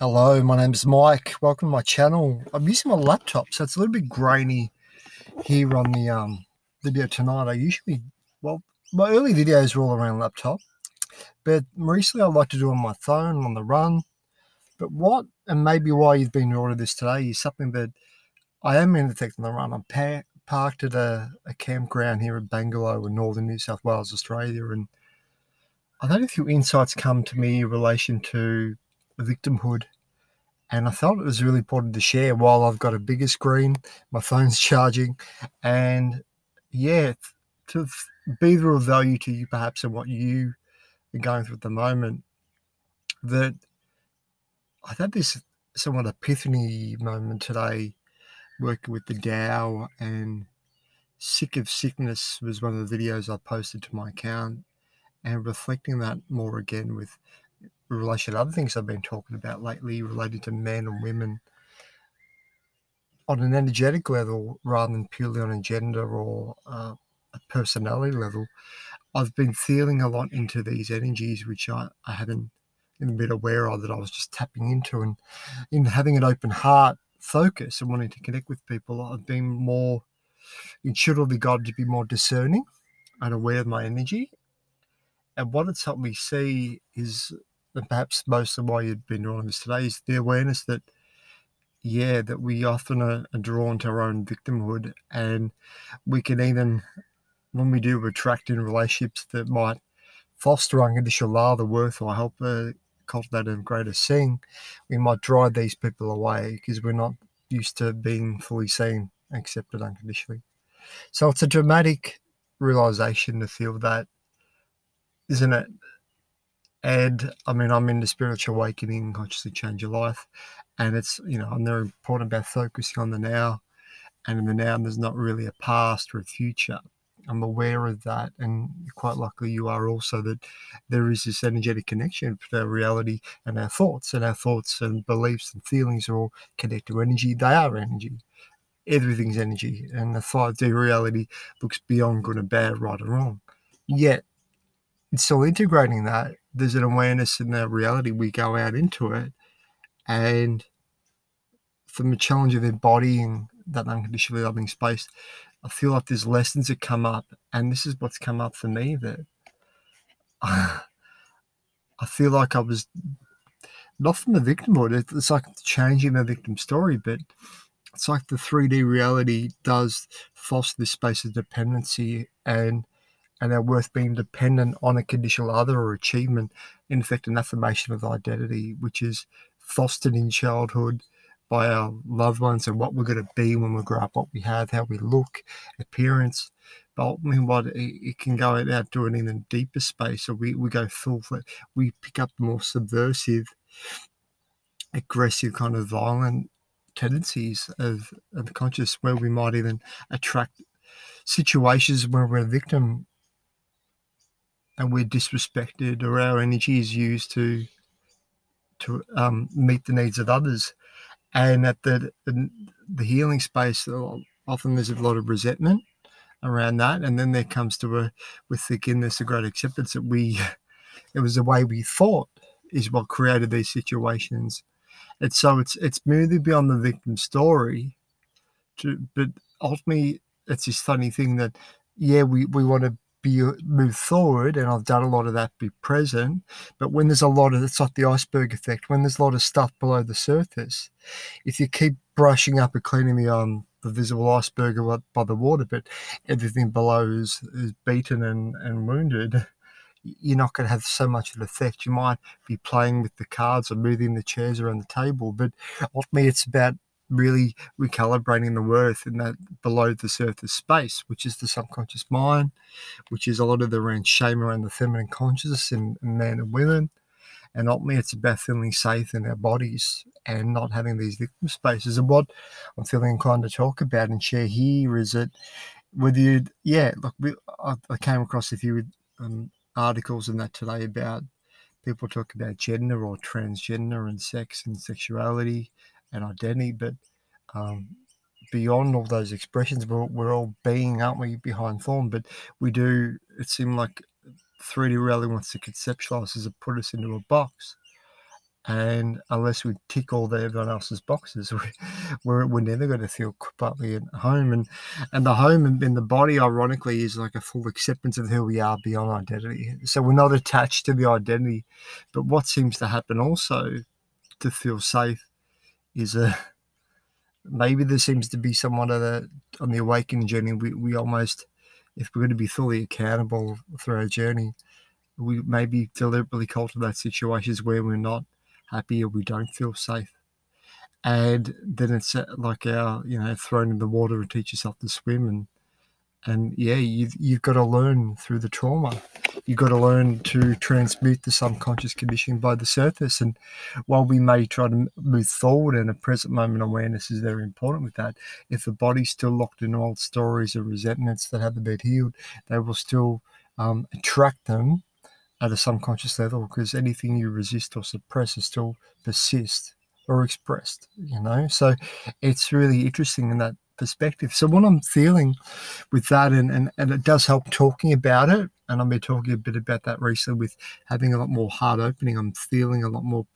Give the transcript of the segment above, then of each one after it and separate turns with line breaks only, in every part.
Hello, my name's Mike. Welcome to my channel. I'm using my laptop, so it's a little bit grainy here on the um, video tonight. I usually, well, my early videos are all around laptop, but recently I like to do on my phone on the run. But what, and maybe why you've been ordered this today, is something that I am in the on the run. I'm pa- parked at a, a campground here in Bangalow in northern New South Wales, Australia, and I've had a few insights come to me in relation to victimhood. And I felt it was really important to share while I've got a bigger screen, my phone's charging, and yeah, to be the real value to you perhaps and what you are going through at the moment. That I've had this somewhat epiphany moment today working with the Tao and Sick of Sickness was one of the videos I posted to my account and reflecting that more again with relation to other things I've been talking about lately related to men and women on an energetic level rather than purely on a gender or uh, a personality level. I've been feeling a lot into these energies which I, I hadn't been aware of that I was just tapping into and in having an open heart focus and wanting to connect with people, I've been more intuitively guided to be more discerning and aware of my energy. And what it's helped me see is and perhaps most of why you've been drawn this today is the awareness that yeah that we often are, are drawn to our own victimhood and we can even when we do attract in relationships that might foster unconditional love, the worth or help uh, cultivate a greater seeing, we might drive these people away because we're not used to being fully seen, accepted unconditionally. So it's a dramatic realization to feel that, isn't it? And I mean, I'm in the spiritual awakening, consciously change your life. And it's, you know, I'm very important about focusing on the now. And in the now, there's not really a past or a future. I'm aware of that. And quite likely you are also that there is this energetic connection between our reality and our thoughts. And our thoughts and beliefs and feelings are all connected to energy. They are energy. Everything's energy. And the 5D reality looks beyond good and bad, right and wrong. Yet, it's still integrating that there's an awareness in the reality we go out into it. And from the challenge of embodying that unconditionally loving space i feel like there's lessons that come up and this is what's come up for me that i feel like i was not from the victimhood it's like changing the victim story but it's like the 3d reality does foster this space of dependency and and our worth being dependent on a conditional other or achievement, in effect, an affirmation of identity, which is fostered in childhood by our loved ones and what we're going to be when we grow up, what we have, how we look, appearance. But ultimately, what it, can go out to an even deeper space. So we, we go full, we pick up more subversive, aggressive, kind of violent tendencies of, of the conscious, where we might even attract situations where we're a victim and we're disrespected or our energy is used to to um, meet the needs of others. And at the, the, healing space often there's a lot of resentment around that. And then there comes to a with again there's a great acceptance that we it was the way we thought is what created these situations. And so it's it's moving beyond the victim story to, but ultimately it's this funny thing that yeah we we want to be uh, move forward and I've done a lot of that be present. But when there's a lot of it's like the iceberg effect when there's a lot of stuff below the surface if you keep brushing up and cleaning the um the visible iceberg by the water but everything below is, is beaten and, and wounded you're not going to have so much of an effect. You might be playing with the cards or moving the chairs around the table but ultimately it's about really recalibrating the worth in that below the surface space, which is the subconscious mind, which is a lot of the around shame around the feminine consciousness in, in men and women. And ultimately, it's about feeling safe in our bodies and not having these victim spaces. And what I'm feeling inclined to talk about and share here is that whether you, yeah, look, we, I, I, came across a few um, articles in that today about people talk about gender or transgender and sex and sexuality and identity, but um, beyond all those expressions, we're, we're all being, aren't we, behind form? But we do, it seems like 3D really wants to conceptualize us and put us into a box. and unless we tick all the everyone else's boxes, we, we're, we're never going to feel completely at home. And and the home and in the body, ironically, is like a full acceptance of who we are beyond identity. So we're not attached to the identity. But what seems to happen also to feel safe is a maybe there seems to be somewhat of on the awakening journey. We we almost if we're going to be fully accountable through our journey, we maybe deliberately cultivate situations where we're not happy or we don't feel safe. And then it's uh, like our, you know, thrown in the water and teach yourself to swim. And, and yeah, you've, you've got to learn through the trauma. You've got to learn to transmute the subconscious conditioning by the surface. And while we may try to move forward and a present moment awareness is very important with that, if the body's still locked in old stories or resentments that haven't been healed, they will still um, attract them at a subconscious level because anything you resist or suppress is still persist or expressed, you know? So it's really interesting in that perspective. So what I'm feeling with that, and, and, and it does help talking about it, and I've been talking a bit about that recently with having a lot more heart opening. I'm feeling a lot more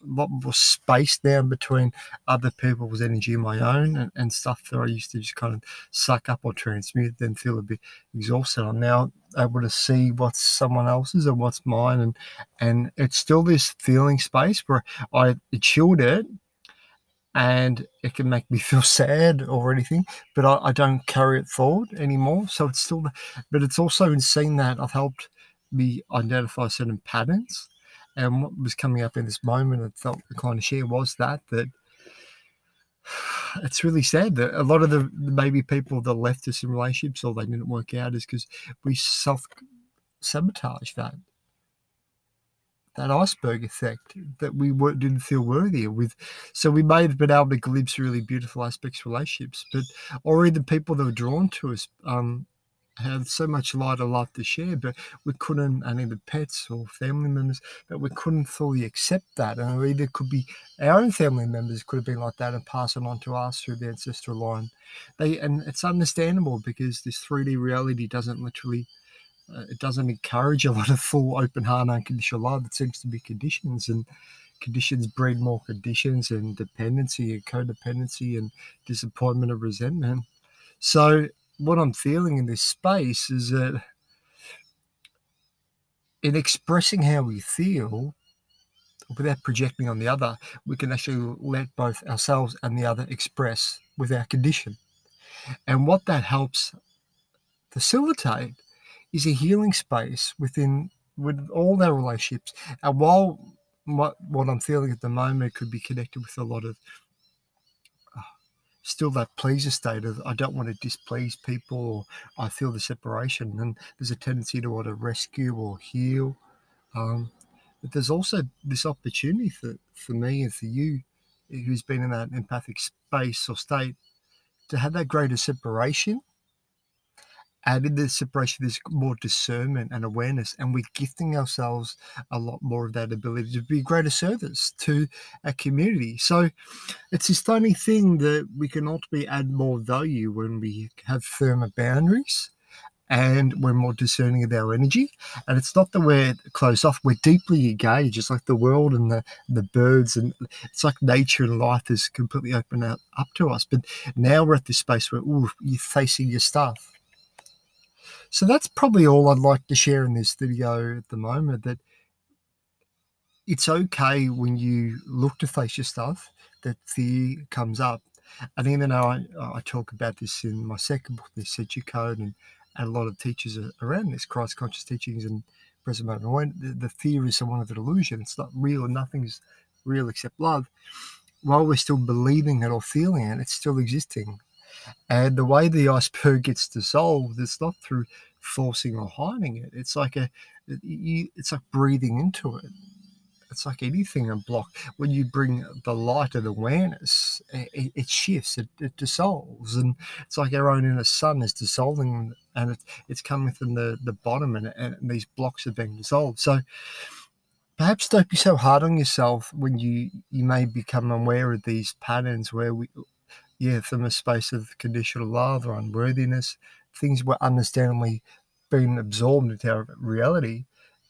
a lot more space now between other people's energy and my own and, and stuff that I used to just kind of suck up or transmute, then feel a bit exhausted. I'm now able to see what's someone else's and what's mine and and it's still this feeling space where I chilled it and it can make me feel sad or anything, but I, I, don't carry it forward anymore. So it's still, but it's also in seeing that I've helped me identify certain patterns and what was coming up in this moment I felt the kind of share was that that it's really sad that a lot of the maybe people that left us in relationships or they didn't work out is because we self sabotage that that iceberg effect that we weren't, didn't feel worthy with. So we may have been able to glimpse really beautiful aspects of relationships, but or even people that were drawn to us um, had so much light of love to share, but we couldn't, and either pets or family members, but we couldn't fully accept that. And either could be our own family members could have been like that and pass it on to us through the ancestral line. They and it's understandable because this 3D reality doesn't literally. Uh, it doesn't encourage a lot of full, open heart, unconditional love. It seems to be conditions, and conditions breed more conditions, and dependency, and codependency, and disappointment, and resentment. So what I'm feeling in this space is that in expressing how we feel without projecting on the other, we can actually let both ourselves and the other express without condition. And what that helps facilitate is a healing space within with all our relationships. And while what, what I'm feeling at the moment could be connected with a lot of still that pleaser state of I don't want to displease people or I feel the separation. And there's a tendency to want to rescue or heal. Um, but there's also this opportunity for, for me and for you who's been in that empathic space or state to have that greater separation in the separation, there's more discernment and awareness, and we're gifting ourselves a lot more of that ability to be greater service to our community. So it's this funny thing that we can ultimately add more value when we have firmer boundaries and we're more discerning of our energy. And it's not that we're closed off, we're deeply engaged. It's like the world and the, the birds, and it's like nature and life is completely open up, up to us. But now we're at this space where, ooh, you're facing your stuff so that's probably all I'd like to share in this video at the moment. That it's okay when you look to face your stuff that fear comes up. And even though I, I talk about this in my second book, the Setu Code, and, and a lot of teachers around this, Christ conscious teachings and present moment, when the, the fear is one of the illusion. It's not real, nothing's real except love. While we're still believing it or feeling it, it's still existing. And the way the iceberg gets dissolved, it's not through forcing or hiding it. It's like a, it's like breathing into it. It's like anything a block. When you bring the light and awareness, it, it shifts, it, it, dissolves, and it's like our own inner sun is dissolving, and it, it's coming from the the bottom, and, and these blocks are being dissolved. So perhaps don't be so hard on yourself when you you may become aware of these patterns where we yeah, from a space of conditional love or unworthiness, things were understandably being absorbed into our reality.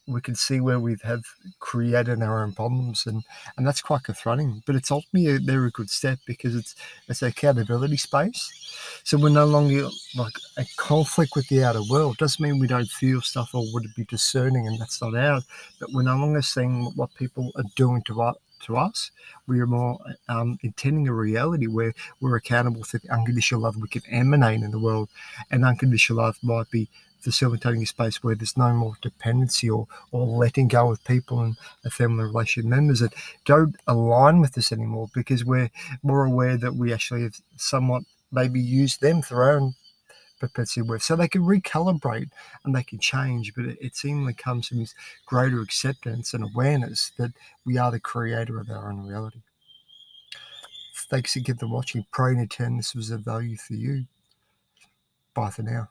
we can see where we have created our own problems, and and that's quite confronting. But it's ultimately a, they're a good step because it's it's accountability space. So we're no longer like a conflict with the outer world. Doesn't mean we don't feel stuff or would be discerning, and that's not ours. But we're no longer seeing what people are doing to us to us. We are more um, intending a reality where we're accountable for the unconditional love we can emanate in the world. And unconditional love might be facilitating a space where there's no more dependency or, or letting go of people and family relationship members that don't align with us anymore because we're more aware that we actually have somewhat maybe used them for our own propensity with. So they can recalibrate and they can change, but it, it seemingly comes from this greater acceptance and awareness that we are the creator of our own reality. Thanks again for watching. Pray and attend this was of value for you. Bye for now.